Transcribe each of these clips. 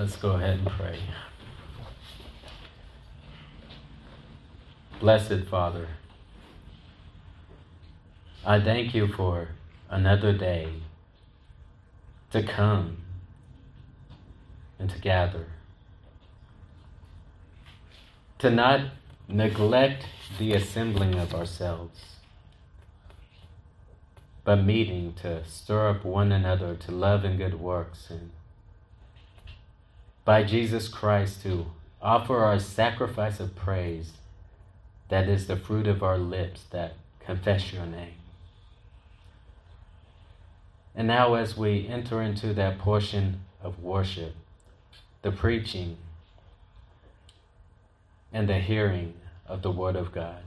Let's go ahead and pray. Blessed Father, I thank you for another day to come and to gather. To not neglect the assembling of ourselves, but meeting to stir up one another to love and good works, and by Jesus Christ to offer our sacrifice of praise that is the fruit of our lips that confess your name. And now, as we enter into that portion of worship, the preaching and the hearing of the Word of God,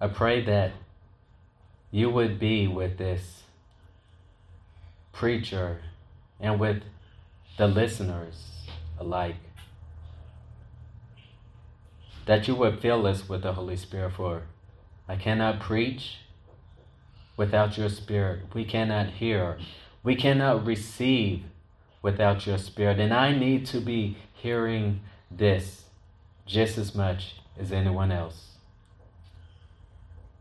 I pray that you would be with this preacher and with the listeners alike. That you would fill us with the Holy Spirit, for I cannot preach without your Spirit. We cannot hear. We cannot receive without your Spirit. And I need to be hearing this just as much as anyone else.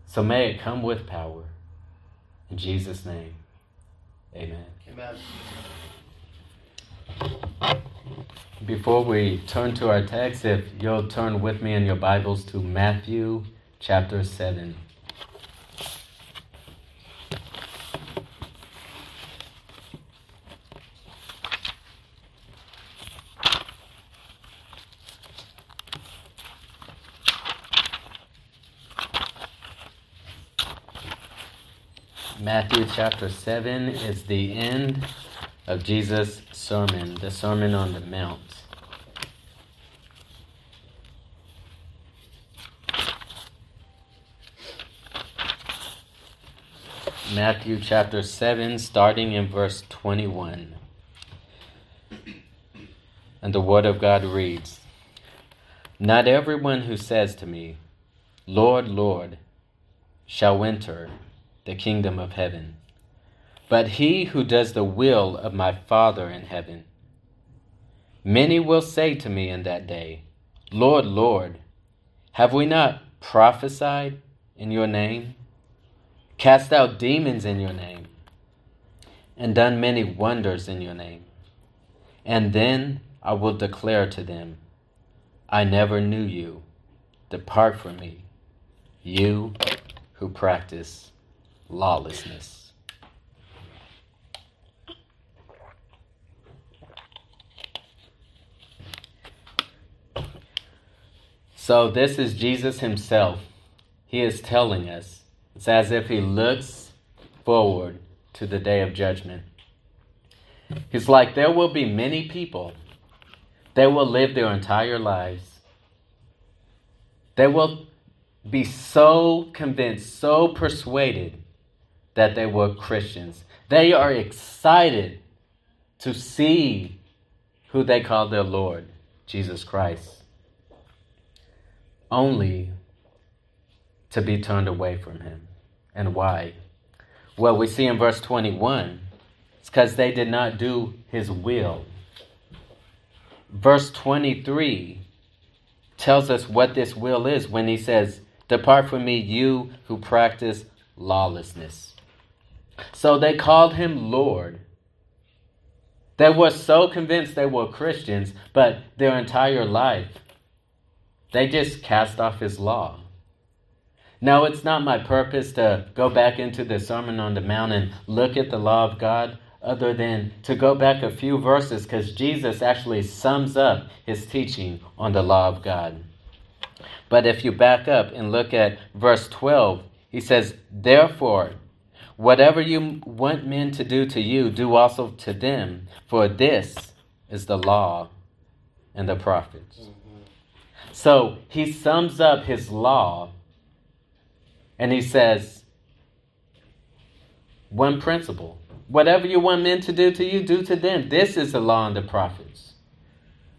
So may it come with power. In Jesus' name, amen. Amen. Before we turn to our text, if you'll turn with me in your Bibles to Matthew chapter 7. Matthew chapter 7 is the end of Jesus' sermon, the Sermon on the Mount. Matthew chapter 7, starting in verse 21. And the Word of God reads Not everyone who says to me, Lord, Lord, shall enter the kingdom of heaven but he who does the will of my Father in heaven. Many will say to me in that day, Lord, Lord, have we not prophesied in your name, cast out demons in your name, and done many wonders in your name? And then I will declare to them, I never knew you. Depart from me, you who practice lawlessness. So, this is Jesus himself. He is telling us. It's as if he looks forward to the day of judgment. He's like, there will be many people that will live their entire lives. They will be so convinced, so persuaded that they were Christians. They are excited to see who they call their Lord, Jesus Christ only to be turned away from him. And why? Well, we see in verse 21 it's because they did not do his will. Verse 23 tells us what this will is when he says, Depart from me, you who practice lawlessness. So they called him Lord. They were so convinced they were Christians, but their entire life they just cast off his law. Now, it's not my purpose to go back into the Sermon on the Mount and look at the law of God, other than to go back a few verses because Jesus actually sums up his teaching on the law of God. But if you back up and look at verse 12, he says, Therefore, whatever you want men to do to you, do also to them, for this is the law and the prophets. So he sums up his law and he says, one principle whatever you want men to do to you, do to them. This is the law and the prophets.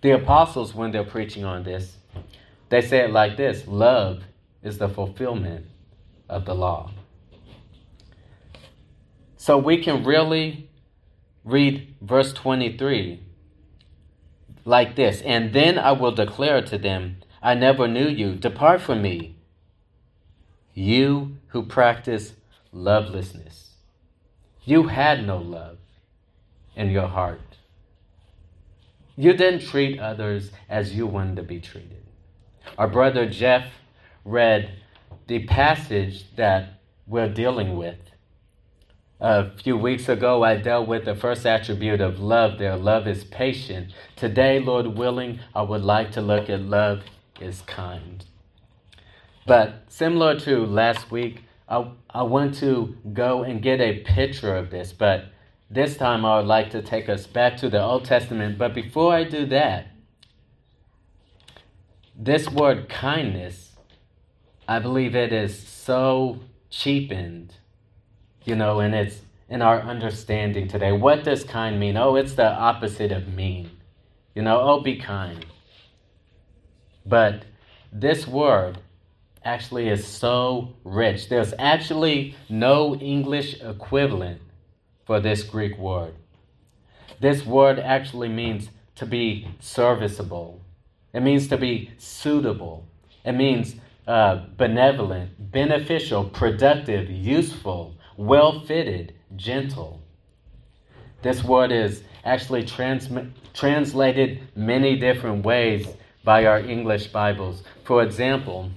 The apostles, when they're preaching on this, they say it like this love is the fulfillment of the law. So we can really read verse 23 like this, and then I will declare to them, I never knew you. Depart from me, you who practice lovelessness. You had no love in your heart. You didn't treat others as you wanted to be treated. Our brother Jeff read the passage that we're dealing with. A few weeks ago, I dealt with the first attribute of love there. Love is patient. Today, Lord willing, I would like to look at love is kind. But similar to last week, I, I want to go and get a picture of this, but this time I would like to take us back to the Old Testament. But before I do that, this word kindness, I believe it is so cheapened, you know, and it's in our understanding today. What does kind mean? Oh, it's the opposite of mean. You know, oh, be kind. But this word actually is so rich. There's actually no English equivalent for this Greek word. This word actually means to be serviceable, it means to be suitable, it means uh, benevolent, beneficial, productive, useful, well fitted, gentle. This word is actually trans- translated many different ways by our English Bibles. For example,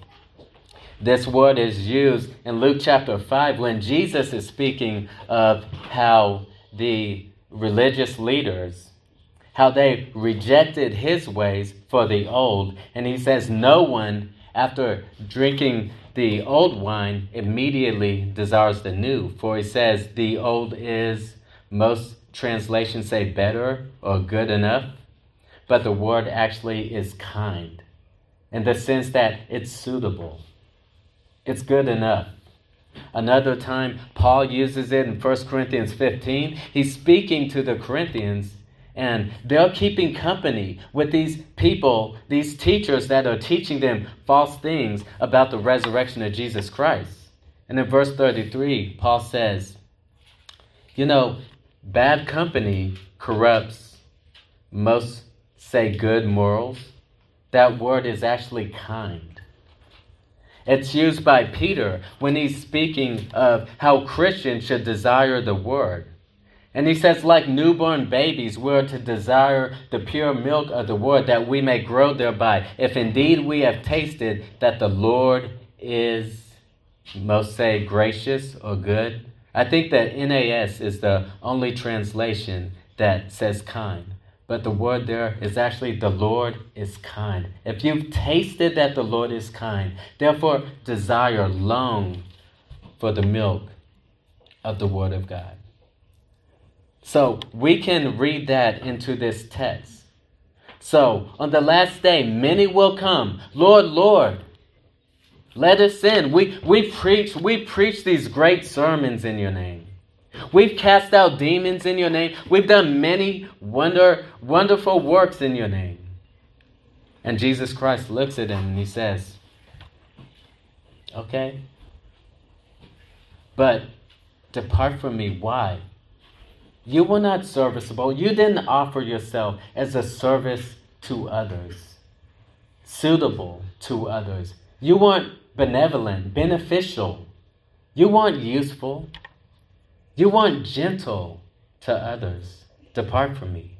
this word is used in Luke chapter 5 when Jesus is speaking of how the religious leaders how they rejected his ways for the old. And he says no one after drinking the old wine immediately desires the new. For he says the old is most translations say better or good enough but the word actually is kind in the sense that it's suitable it's good enough. Another time, Paul uses it in 1 Corinthians 15. He's speaking to the Corinthians, and they're keeping company with these people, these teachers that are teaching them false things about the resurrection of Jesus Christ. And in verse 33, Paul says, You know, bad company corrupts most say good morals. That word is actually kind. It's used by Peter when he's speaking of how Christians should desire the word. And he says, like newborn babies, we're to desire the pure milk of the word that we may grow thereby, if indeed we have tasted that the Lord is, most say, gracious or good. I think that NAS is the only translation that says kind. But the word there is actually the Lord is kind. If you've tasted that the Lord is kind, therefore desire, long for the milk of the Word of God. So we can read that into this text. So on the last day, many will come. Lord, Lord, let us in. We, we preach, we preach these great sermons in your name. We've cast out demons in your name. We've done many wonder, wonderful works in your name. And Jesus Christ looks at him and he says, Okay, but depart from me. Why? You were not serviceable. You didn't offer yourself as a service to others, suitable to others. You weren't benevolent, beneficial. You weren't useful. You want gentle to others. Depart from me.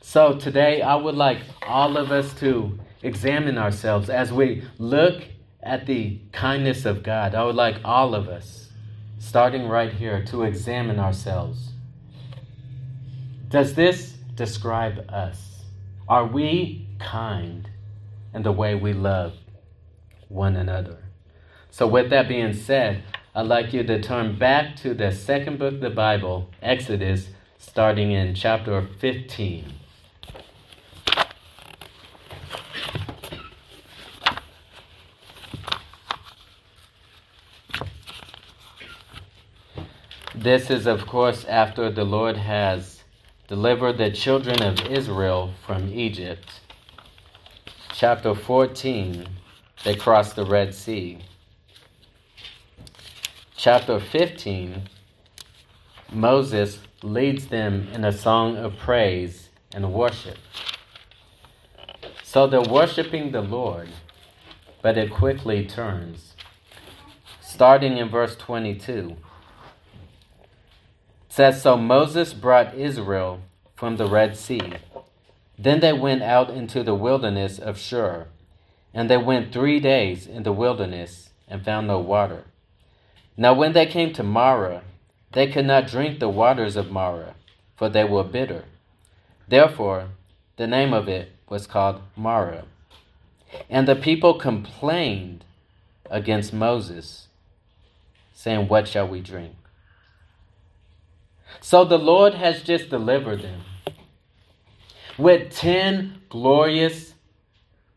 So today, I would like all of us to examine ourselves as we look at the kindness of God. I would like all of us, starting right here, to examine ourselves. Does this describe us? Are we kind in the way we love one another? So, with that being said, I'd like you to turn back to the second book of the Bible, Exodus, starting in chapter 15. This is, of course, after the Lord has delivered the children of Israel from Egypt. Chapter 14, they crossed the Red Sea chapter 15, Moses leads them in a song of praise and worship. So they're worshiping the Lord, but it quickly turns. Starting in verse 22 says so Moses brought Israel from the Red Sea. Then they went out into the wilderness of Shur, and they went 3 days in the wilderness and found no water. Now when they came to Marah, they could not drink the waters of Marah, for they were bitter. Therefore, the name of it was called Marah. And the people complained against Moses, saying, What shall we drink? So the Lord has just delivered them with 10 glorious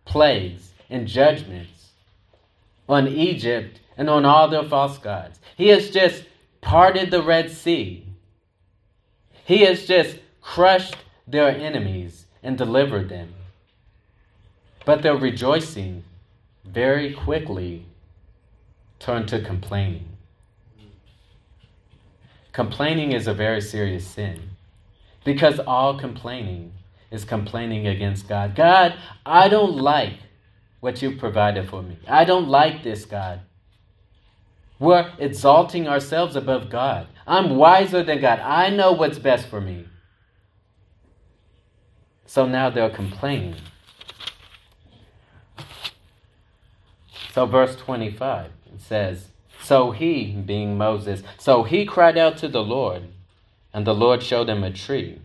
plagues and judgments on Egypt and on all their false gods. He has just parted the Red Sea. He has just crushed their enemies and delivered them. But their rejoicing very quickly turned to complaining. Complaining is a very serious sin because all complaining is complaining against God. God, I don't like what you've provided for me. I don't like this, God. We're exalting ourselves above God. I'm wiser than God. I know what's best for me. So now they're complaining. So, verse 25 it says, so he, being Moses, so he cried out to the Lord, and the Lord showed him a tree.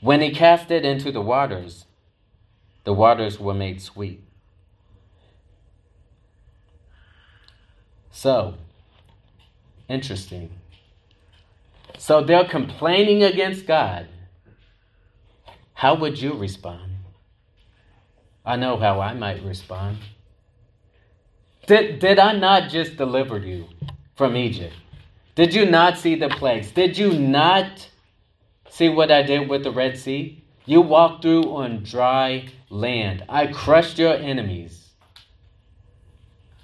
When he cast it into the waters, the waters were made sweet. So, interesting. So they're complaining against God. How would you respond? I know how I might respond. Did, did I not just deliver you from Egypt? Did you not see the plagues? Did you not see what I did with the Red Sea? You walked through on dry land. I crushed your enemies.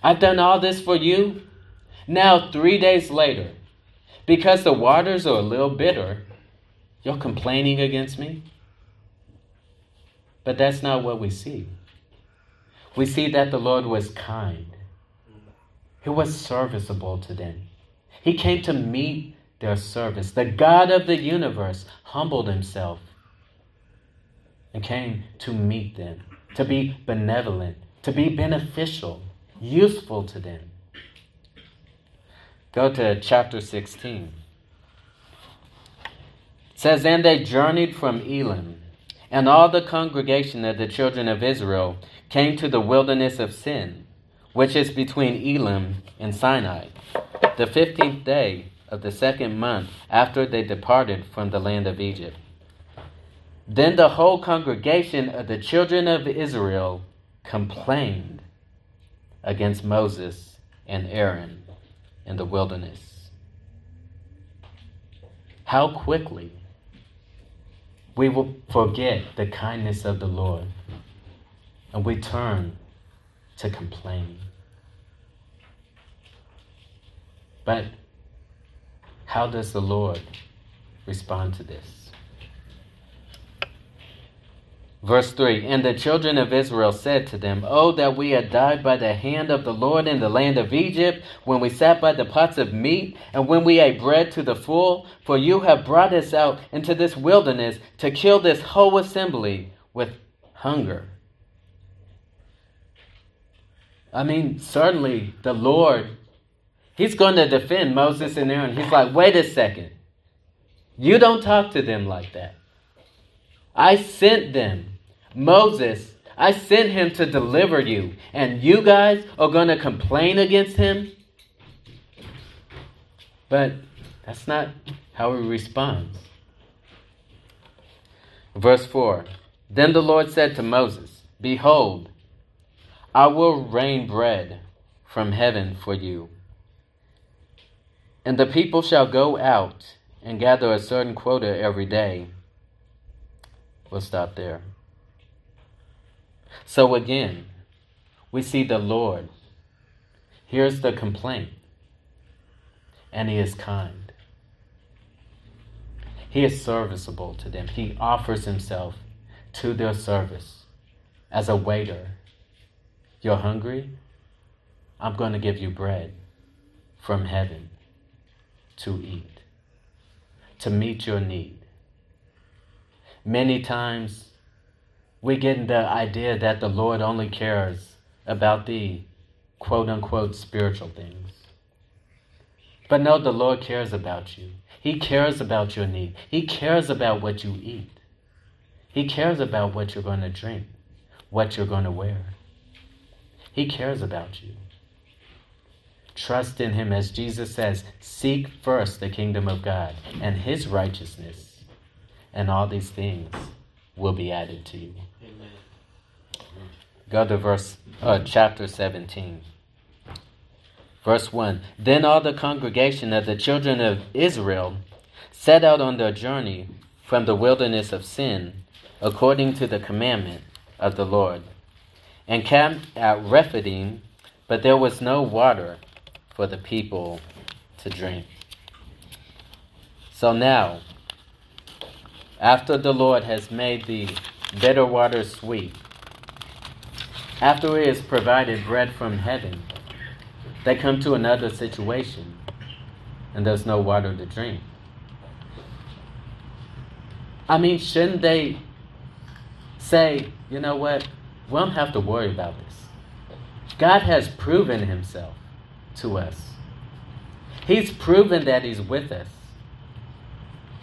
I've done all this for you. Now, three days later, because the waters are a little bitter, you're complaining against me? But that's not what we see. We see that the Lord was kind. He was serviceable to them. He came to meet their service. The God of the universe humbled himself and came to meet them, to be benevolent, to be beneficial, useful to them. Go to chapter 16. It says, And they journeyed from Elim, and all the congregation of the children of Israel came to the wilderness of Sin which is between Elim and Sinai, the fifteenth day of the second month after they departed from the land of Egypt. Then the whole congregation of the children of Israel complained against Moses and Aaron in the wilderness. How quickly we will forget the kindness of the Lord and we turn to complain. But how does the Lord respond to this? Verse 3 And the children of Israel said to them, Oh, that we had died by the hand of the Lord in the land of Egypt, when we sat by the pots of meat, and when we ate bread to the full. For you have brought us out into this wilderness to kill this whole assembly with hunger. I mean, certainly the Lord He's going to defend Moses and Aaron. He's like, wait a second. You don't talk to them like that. I sent them. Moses, I sent him to deliver you. And you guys are going to complain against him? But that's not how he responds. Verse 4 Then the Lord said to Moses, Behold, I will rain bread from heaven for you and the people shall go out and gather a certain quota every day. We'll stop there. So again, we see the Lord. Here's the complaint. And He is kind. He is serviceable to them. He offers Himself to their service. as a waiter. You're hungry? I'm going to give you bread from heaven to eat, to meet your need. Many times we get the idea that the Lord only cares about the quote unquote spiritual things. But no, the Lord cares about you. He cares about your need. He cares about what you eat. He cares about what you're going to drink, what you're going to wear. He cares about you. Trust in Him as Jesus says seek first the kingdom of God and His righteousness, and all these things will be added to you. Amen. Go to verse uh, chapter 17. Verse 1 Then all the congregation of the children of Israel set out on their journey from the wilderness of Sin, according to the commandment of the Lord, and camped at Rephidim, but there was no water for the people to drink. So now, after the Lord has made the bitter water sweet, after He has provided bread from heaven, they come to another situation and there's no water to drink. I mean, shouldn't they say, you know what? We don't have to worry about this. God has proven himself to us. He's proven that he's with us.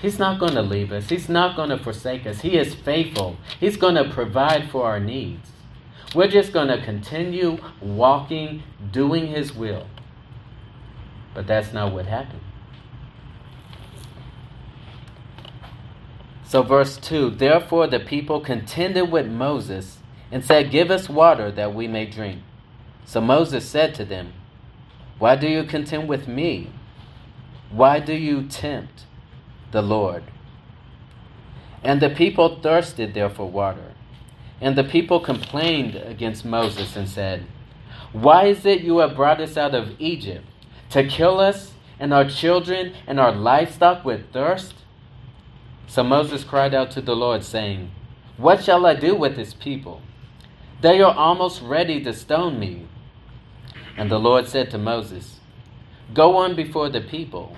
He's not going to leave us. He's not going to forsake us. He is faithful. He's going to provide for our needs. We're just going to continue walking, doing His will. But that's not what happened. So, verse 2 Therefore the people contended with Moses and said, Give us water that we may drink. So Moses said to them, Why do you contend with me? Why do you tempt the Lord? And the people thirsted there for water. And the people complained against Moses and said, Why is it you have brought us out of Egypt to kill us and our children and our livestock with thirst? So Moses cried out to the Lord, saying, What shall I do with this people? They are almost ready to stone me. And the Lord said to Moses, Go on before the people,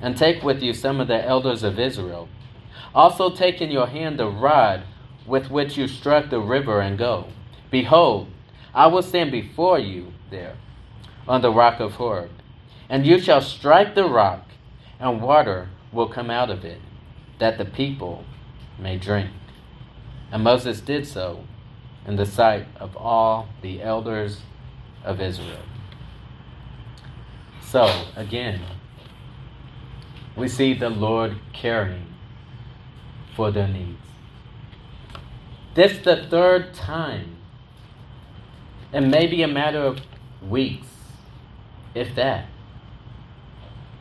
and take with you some of the elders of Israel. Also take in your hand the rod with which you struck the river and go. Behold, I will stand before you there on the rock of Horeb, and you shall strike the rock, and water will come out of it, that the people may drink. And Moses did so in the sight of all the elders of Israel. So, again, we see the Lord caring for their needs. This the third time. And maybe a matter of weeks, if that,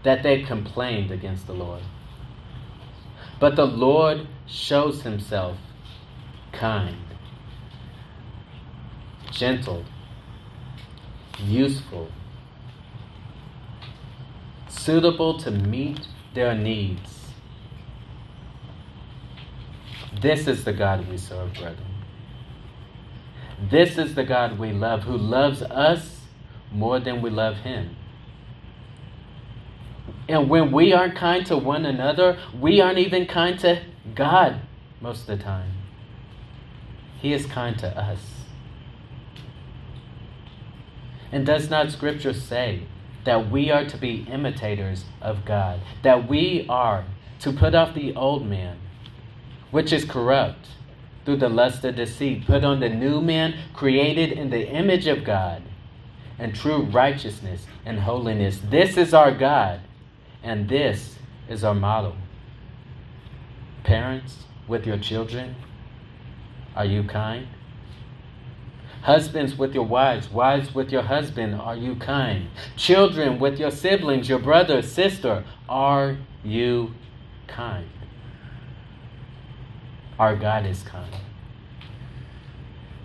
that they complained against the Lord. But the Lord shows himself kind, gentle, useful, suitable to meet their needs this is the God we serve, brethren. This is the God we love, who loves us more than we love Him. And when we aren't kind to one another, we aren't even kind to God most of the time. He is kind to us. And does not Scripture say that we are to be imitators of God? That we are to put off the old man which is corrupt through the lust of deceit. Put on the new man created in the image of God and true righteousness and holiness. This is our God, and this is our model. Parents, with your children, are you kind? Husbands with your wives, wives with your husband, are you kind? Children with your siblings, your brother, sister, are you kind? Our God is kind.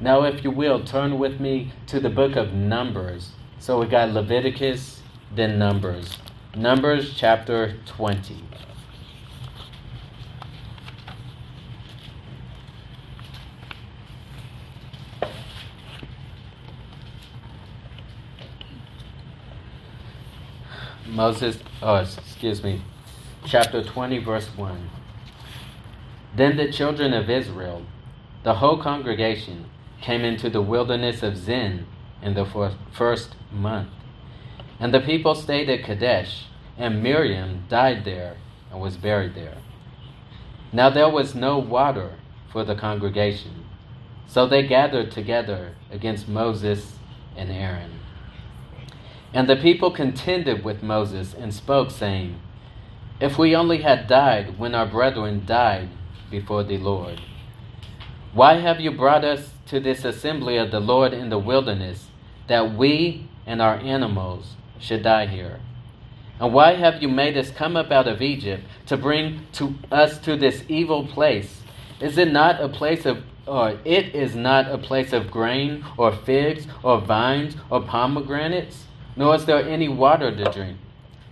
Now, if you will, turn with me to the book of Numbers. So we got Leviticus, then Numbers. Numbers chapter 20. Moses, oh, excuse me, chapter 20, verse 1. Then the children of Israel, the whole congregation, came into the wilderness of Zin in the first month. And the people stayed at Kadesh, and Miriam died there and was buried there. Now there was no water for the congregation, so they gathered together against Moses and Aaron. And the people contended with Moses and spoke, saying, If we only had died when our brethren died before the Lord. Why have you brought us to this assembly of the Lord in the wilderness, that we and our animals should die here? And why have you made us come up out of Egypt to bring to us to this evil place? Is it not a place of or it is not a place of grain or figs or vines or pomegranates, nor is there any water to drink.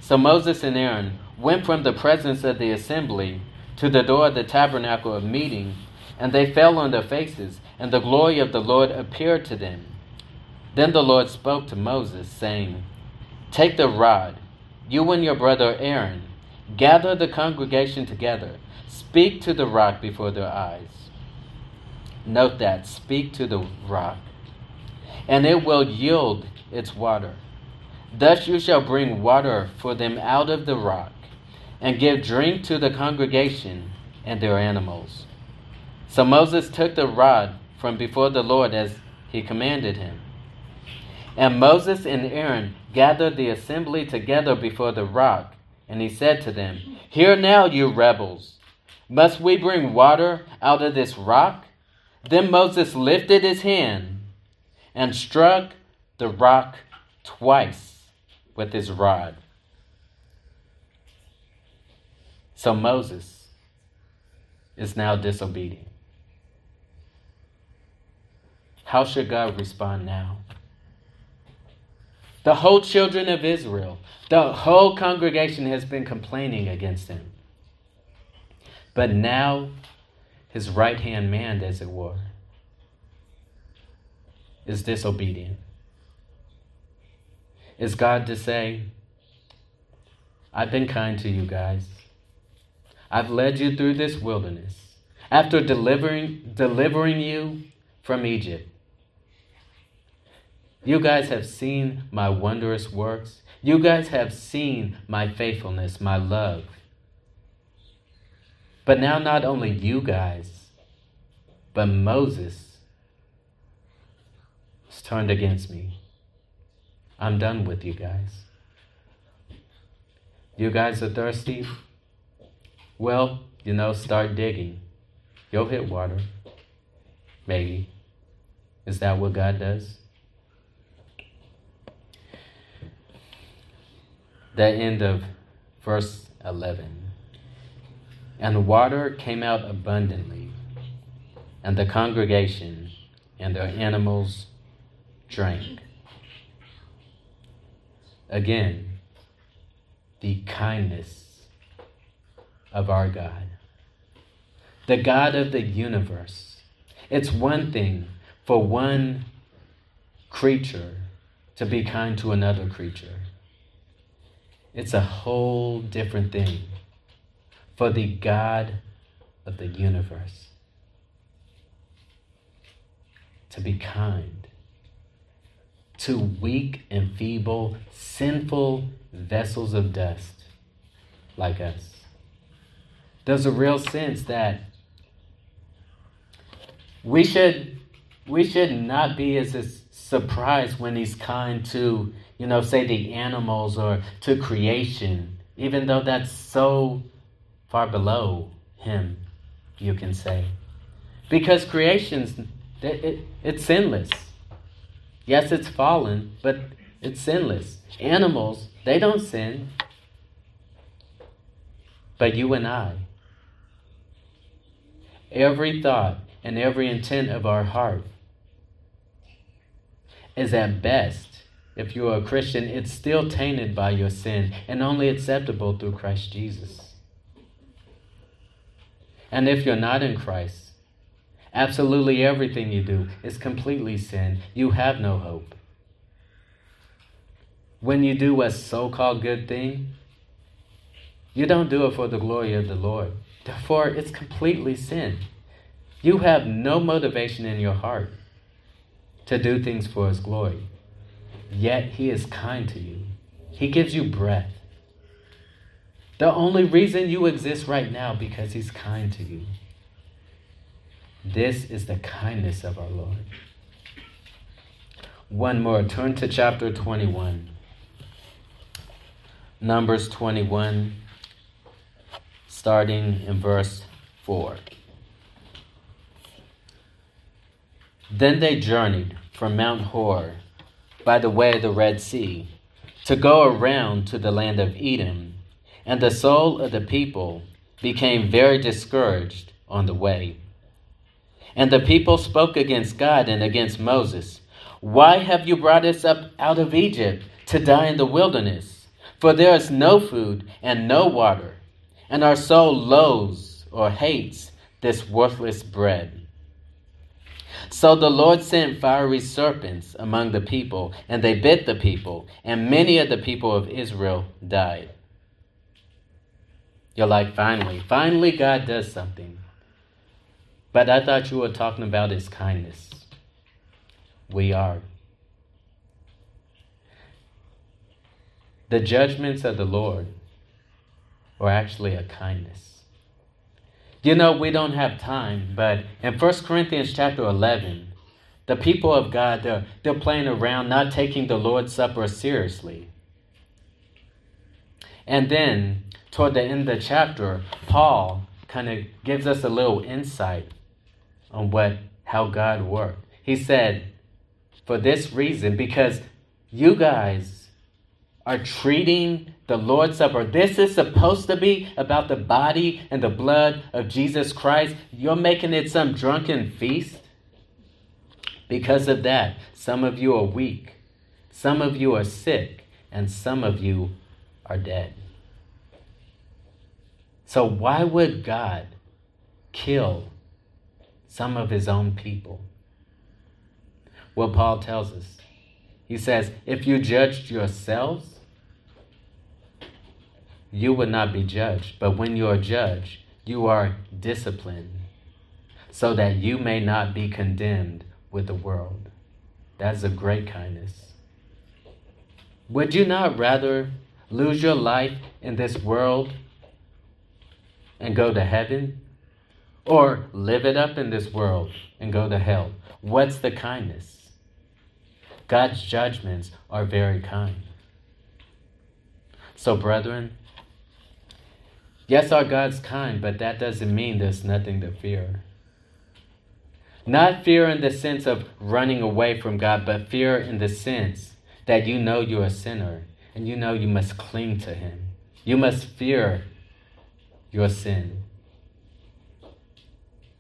So Moses and Aaron went from the presence of the assembly to the door of the tabernacle of meeting, and they fell on their faces, and the glory of the Lord appeared to them. Then the Lord spoke to Moses, saying, Take the rod you and your brother Aaron, gather the congregation together, speak to the rock before their eyes. Note that, speak to the rock, and it will yield its water. Thus you shall bring water for them out of the rock, and give drink to the congregation and their animals. So Moses took the rod from before the Lord as he commanded him. And Moses and Aaron gathered the assembly together before the rock, and he said to them, Hear now, you rebels, must we bring water out of this rock? Then Moses lifted his hand and struck the rock twice with his rod. So Moses is now disobedient. How should God respond now? The whole children of Israel, the whole congregation has been complaining against him. But now, his right hand man, as it were, is disobedient. Is God to say, I've been kind to you guys. I've led you through this wilderness. After delivering, delivering you from Egypt, you guys have seen my wondrous works. You guys have seen my faithfulness, my love. But now, not only you guys, but Moses has turned against me. I'm done with you guys. You guys are thirsty? Well, you know, start digging. You'll hit water. Maybe. Is that what God does? the end of verse 11. And water came out abundantly, and the congregation and their animals drank. Again, the kindness of our God, the God of the universe. It's one thing for one creature to be kind to another creature. It's a whole different thing for the God of the universe to be kind to weak and feeble, sinful vessels of dust like us. There's a real sense that we should we should not be as surprised when he's kind to you know, say the animals or to creation, even though that's so far below Him, you can say. Because creation's, it, it, it's sinless. Yes, it's fallen, but it's sinless. Animals, they don't sin. But you and I, every thought and every intent of our heart is at best if you're a Christian, it's still tainted by your sin and only acceptable through Christ Jesus. And if you're not in Christ, absolutely everything you do is completely sin. You have no hope. when you do a so called good thing, you don't do it for the glory of the Lord. Therefore, it's completely sin. You have no motivation in your heart to do things for His glory. Yet He is kind to you, He gives you breath. The only reason you exist right now because He's kind to you. This is the kindness of our Lord. One more. Turn to chapter 21. Numbers 21, starting in verse 4. Then they journeyed from Mount Hor by the way of the Red Sea to go around to the land of Edom, and the soul of the people became very discouraged on the way. And the people spoke against God and against Moses. Why have you brought us up out of Egypt to die in the wilderness? For there is no food and no water, and our soul loathes or hates this worthless bread. So the Lord sent fiery serpents among the people, and they bit the people, and many of the people of Israel died. You're like, finally, finally, God does something. But I thought you were talking about his kindness. We are. The judgments of the Lord are actually a kindness. You know, we don't have time, but in 1 Corinthians chapter 11, the people of God, they're, they're playing around, not taking the Lord's Supper seriously. And then, toward the end of the chapter, Paul kind of gives us a little insight on what how God worked. He said, for this reason, because you guys are treating the Lord's Supper. This is supposed to be about the body and the blood of Jesus Christ. You're making it some drunken feast. Because of that, some of you are weak, some of you are sick, and some of you are dead. So, why would God kill some of his own people? Well, Paul tells us. He says, if you judged yourselves, you would not be judged. But when you are judged, you are disciplined so that you may not be condemned with the world. That's a great kindness. Would you not rather lose your life in this world and go to heaven? Or live it up in this world and go to hell? What's the kindness? God's judgments are very kind. So, brethren, Yes, our God's kind, but that doesn't mean there's nothing to fear. Not fear in the sense of running away from God, but fear in the sense that you know you're a sinner and you know you must cling to Him. You must fear your sin.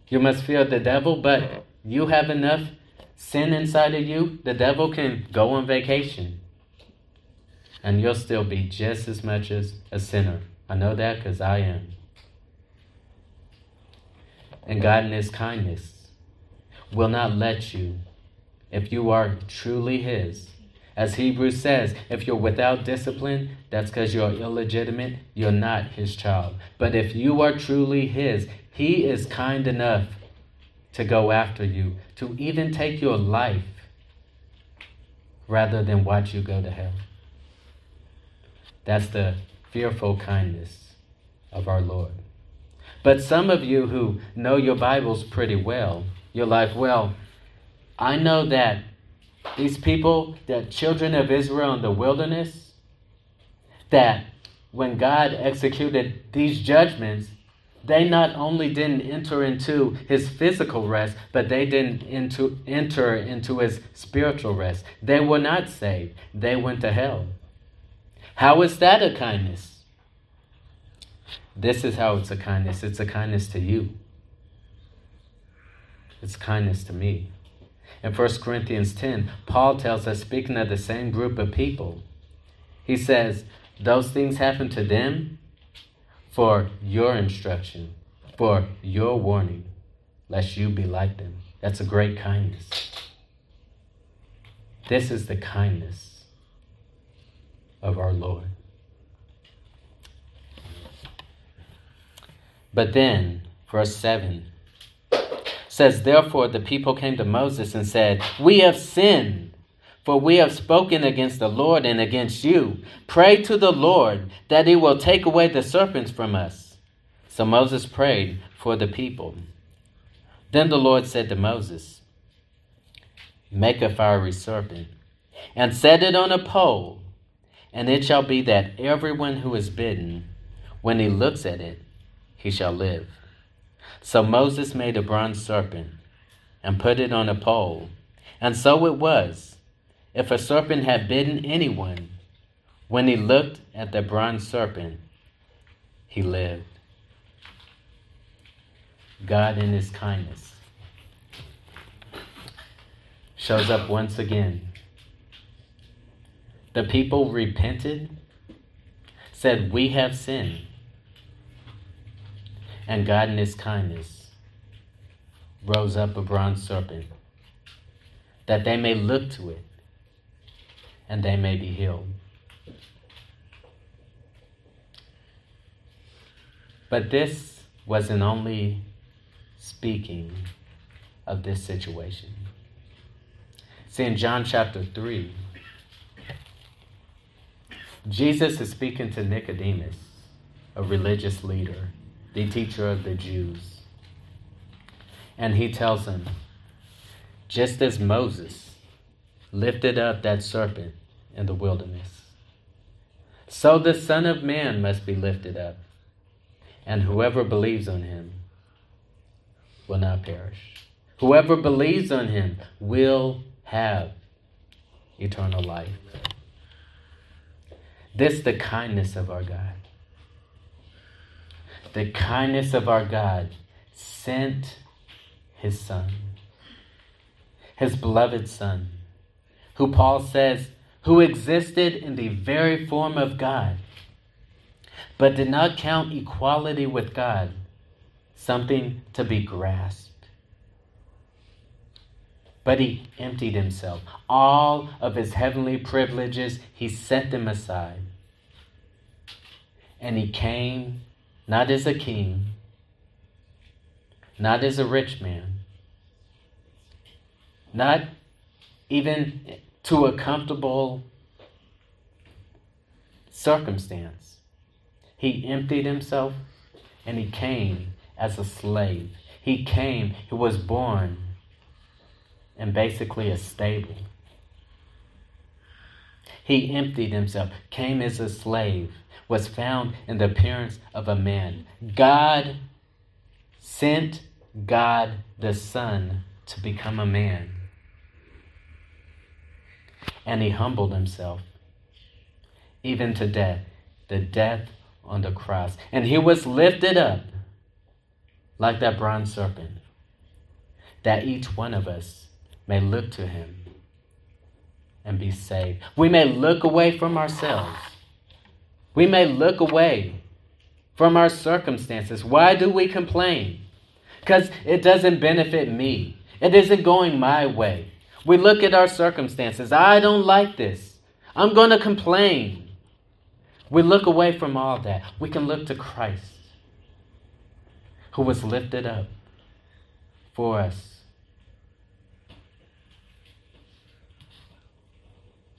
You must fear the devil, but uh-huh. you have enough sin inside of you, the devil can go on vacation and you'll still be just as much as a sinner. I know that because I am. And God, in His kindness, will not let you, if you are truly His. As Hebrews says, if you're without discipline, that's because you're illegitimate, you're not His child. But if you are truly His, He is kind enough to go after you, to even take your life rather than watch you go to hell. That's the fearful kindness of our Lord. But some of you who know your Bibles pretty well, you're like, well, I know that these people, the children of Israel in the wilderness, that when God executed these judgments, they not only didn't enter into his physical rest, but they didn't into, enter into his spiritual rest. They were not saved, they went to hell. How is that a kindness? This is how it's a kindness it's a kindness to you, it's kindness to me. In 1 Corinthians 10, Paul tells us, speaking of the same group of people, he says, Those things happen to them for your instruction, for your warning, lest you be like them. That's a great kindness. This is the kindness of our Lord. But then, verse 7 says, Therefore the people came to Moses and said, We have sinned, for we have spoken against the Lord and against you. Pray to the Lord that he will take away the serpents from us. So Moses prayed for the people. Then the Lord said to Moses, Make a fiery serpent and set it on a pole, and it shall be that everyone who is bitten, when he looks at it, he shall live. So Moses made a bronze serpent and put it on a pole. And so it was. If a serpent had bitten anyone, when he looked at the bronze serpent, he lived. God, in his kindness, shows up once again. The people repented, said, We have sinned and God in his kindness rose up a bronze serpent, that they may look to it and they may be healed. But this wasn't only speaking of this situation. See, in John chapter 3, Jesus is speaking to Nicodemus, a religious leader the teacher of the Jews. And he tells him, just as Moses lifted up that serpent in the wilderness, so the Son of Man must be lifted up, and whoever believes on him will not perish. Whoever believes on him will have eternal life. This the kindness of our God the kindness of our God, sent his Son, his beloved Son, who Paul says, who existed in the very form of God, but did not count equality with God something to be grasped. But he emptied himself. All of his heavenly privileges, he set them aside. And he came not as a king, not as a rich man, not even to a comfortable circumstance. He emptied himself and he came as a slave. He came, he was born in basically a stable. He emptied himself, came as a slave, was found in the appearance of a man. God sent God the Son to become a man. And he humbled himself, even to death, the death on the cross. And he was lifted up like that bronze serpent, that each one of us may look to him and be saved. We may look away from ourselves we may look away from our circumstances. Why do we complain? Because it doesn't benefit me, it isn't going my way. We look at our circumstances. I don't like this. I'm going to complain. We look away from all that. We can look to Christ, who was lifted up for us.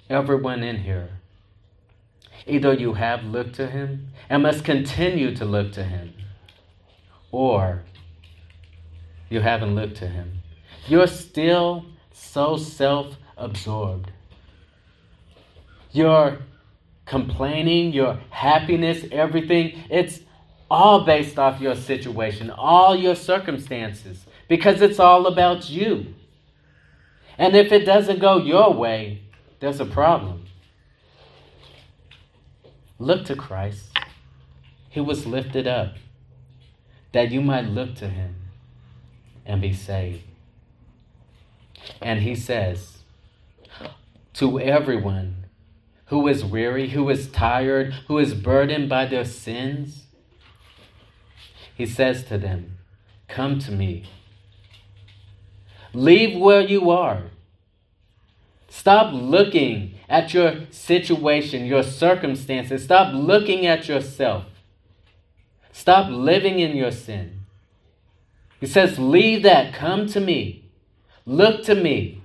Everyone in here Either you have looked to him and must continue to look to him, or you haven't looked to him. You're still so self absorbed. Your complaining, your happiness, everything, it's all based off your situation, all your circumstances, because it's all about you. And if it doesn't go your way, there's a problem. Look to Christ. He was lifted up that you might look to him and be saved. And he says, To everyone who is weary, who is tired, who is burdened by their sins, he says to them, Come to me. Leave where you are. Stop looking at your situation, your circumstances. Stop looking at yourself. Stop living in your sin. He says, Leave that. Come to me. Look to me.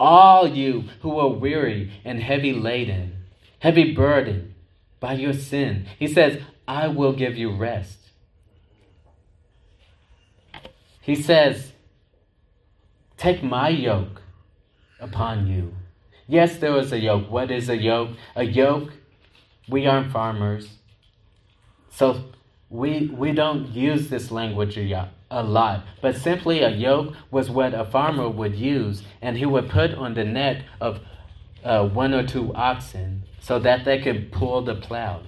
All you who are weary and heavy laden, heavy burdened by your sin. He says, I will give you rest. He says, Take my yoke upon you. Yes, there is a yoke. What is a yoke? A yoke, we aren't farmers. So we, we don't use this language a, a lot. But simply a yoke was what a farmer would use, and he would put on the neck of uh, one or two oxen so that they could pull the plow.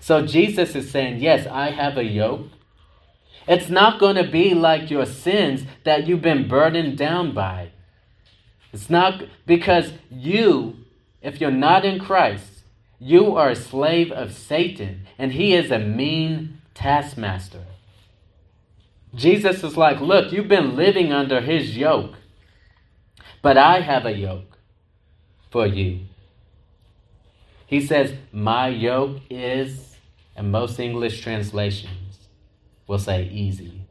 So Jesus is saying, Yes, I have a yoke. It's not going to be like your sins that you've been burdened down by. It's not because you, if you're not in Christ, you are a slave of Satan, and he is a mean taskmaster. Jesus is like, Look, you've been living under his yoke, but I have a yoke for you. He says, My yoke is, and most English translations will say easy.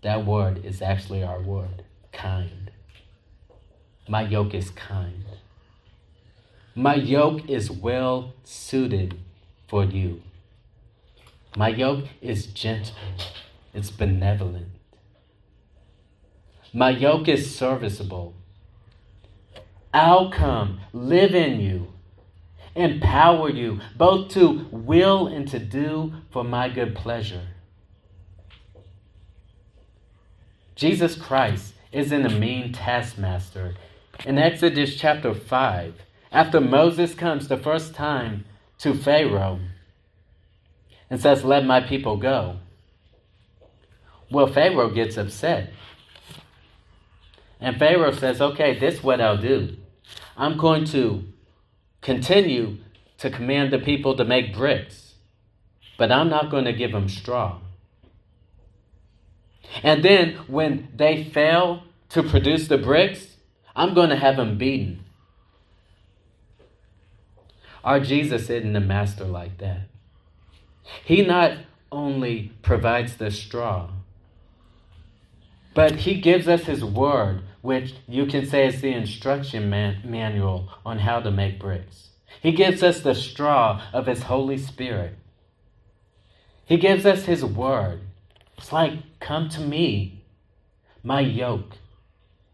That word is actually our word, kind. My yoke is kind. My yoke is well suited for you. My yoke is gentle, it's benevolent. My yoke is serviceable. I'll come, live in you, empower you, both to will and to do for my good pleasure. Jesus Christ isn't a mean taskmaster. In Exodus chapter 5, after Moses comes the first time to Pharaoh and says, Let my people go. Well, Pharaoh gets upset. And Pharaoh says, Okay, this is what I'll do. I'm going to continue to command the people to make bricks, but I'm not going to give them straw. And then when they fail to produce the bricks, I'm going to have them beaten. Our Jesus isn't a master like that. He not only provides the straw, but he gives us his word, which you can say is the instruction man- manual on how to make bricks. He gives us the straw of his Holy Spirit. He gives us his word. It's like, come to me. My yoke,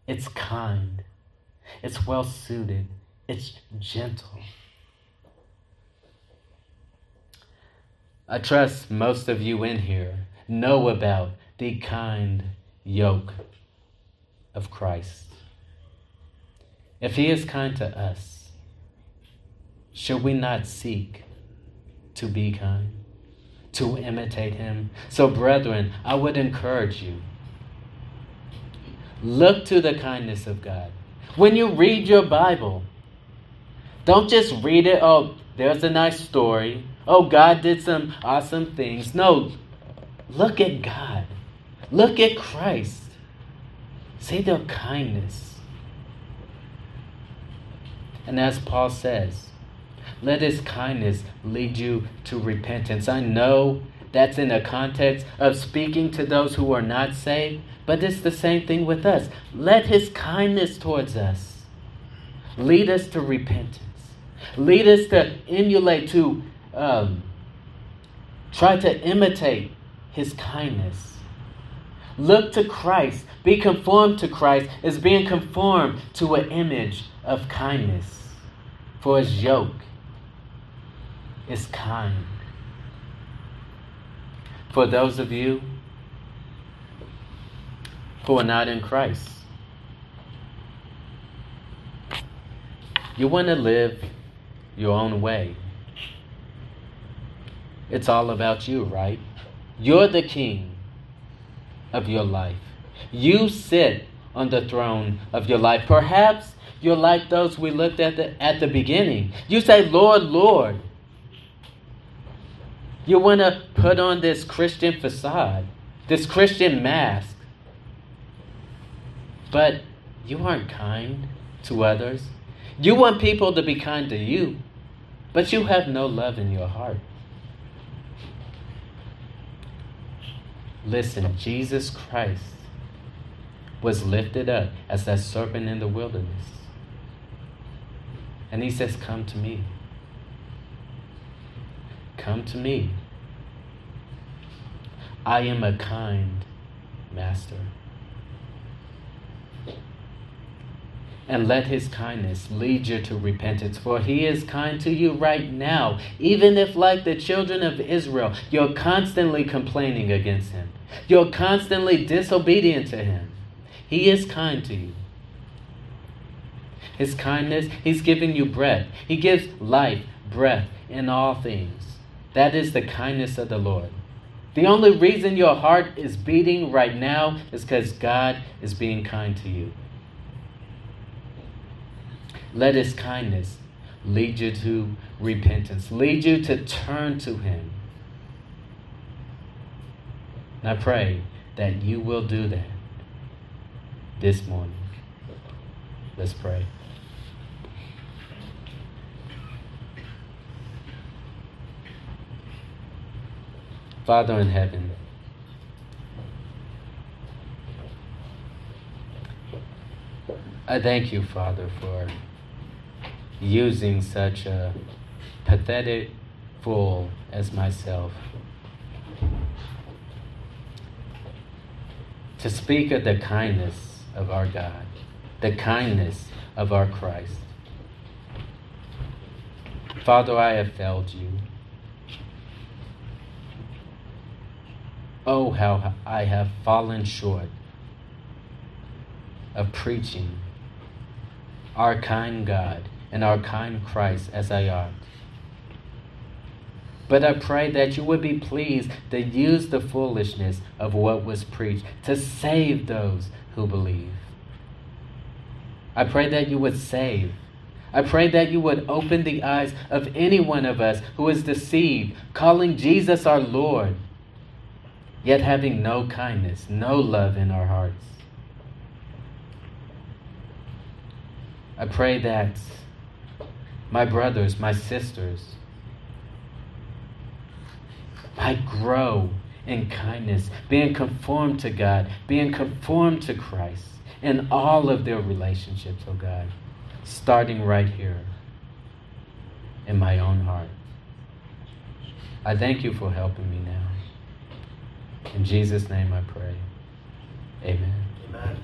it's kind, it's well suited, it's gentle. I trust most of you in here know about the kind yoke of Christ. If He is kind to us, should we not seek to be kind, to imitate Him? So, brethren, I would encourage you look to the kindness of God. When you read your Bible, don't just read it, oh, there's a nice story. Oh, God did some awesome things. No, look at God. Look at Christ. See their kindness. And as Paul says, let his kindness lead you to repentance. I know that's in a context of speaking to those who are not saved, but it's the same thing with us. Let his kindness towards us lead us to repentance. Lead us to emulate, to um, try to imitate his kindness. Look to Christ. Be conformed to Christ is being conformed to an image of kindness. For his yoke is kind. For those of you who are not in Christ, you want to live your own way. It's all about you, right? You're the king of your life. You sit on the throne of your life. Perhaps you're like those we looked at the, at the beginning. You say, Lord, Lord. You want to put on this Christian facade, this Christian mask. But you aren't kind to others. You want people to be kind to you, but you have no love in your heart. Listen, Jesus Christ was lifted up as that serpent in the wilderness. And he says, Come to me. Come to me. I am a kind master. And let his kindness lead you to repentance, for he is kind to you right now, even if, like the children of Israel, you're constantly complaining against him. You're constantly disobedient to him. He is kind to you. His kindness, He's giving you breath. He gives life, breath in all things. That is the kindness of the Lord. The only reason your heart is beating right now is because God is being kind to you. Let His kindness lead you to repentance, lead you to turn to Him. And I pray that you will do that this morning. Let's pray. Father in heaven, I thank you, Father, for using such a pathetic fool as myself to speak of the kindness of our God, the kindness of our Christ. Father, I have failed you. Oh, how I have fallen short of preaching our kind God and our kind Christ as I ought. But I pray that you would be pleased to use the foolishness of what was preached to save those who believe. I pray that you would save. I pray that you would open the eyes of any one of us who is deceived, calling Jesus our Lord, yet having no kindness, no love in our hearts. I pray that my brothers, my sisters. I grow in kindness, being conformed to God, being conformed to Christ in all of their relationships, oh God, starting right here in my own heart. I thank you for helping me now. In Jesus' name I pray. Amen. Amen.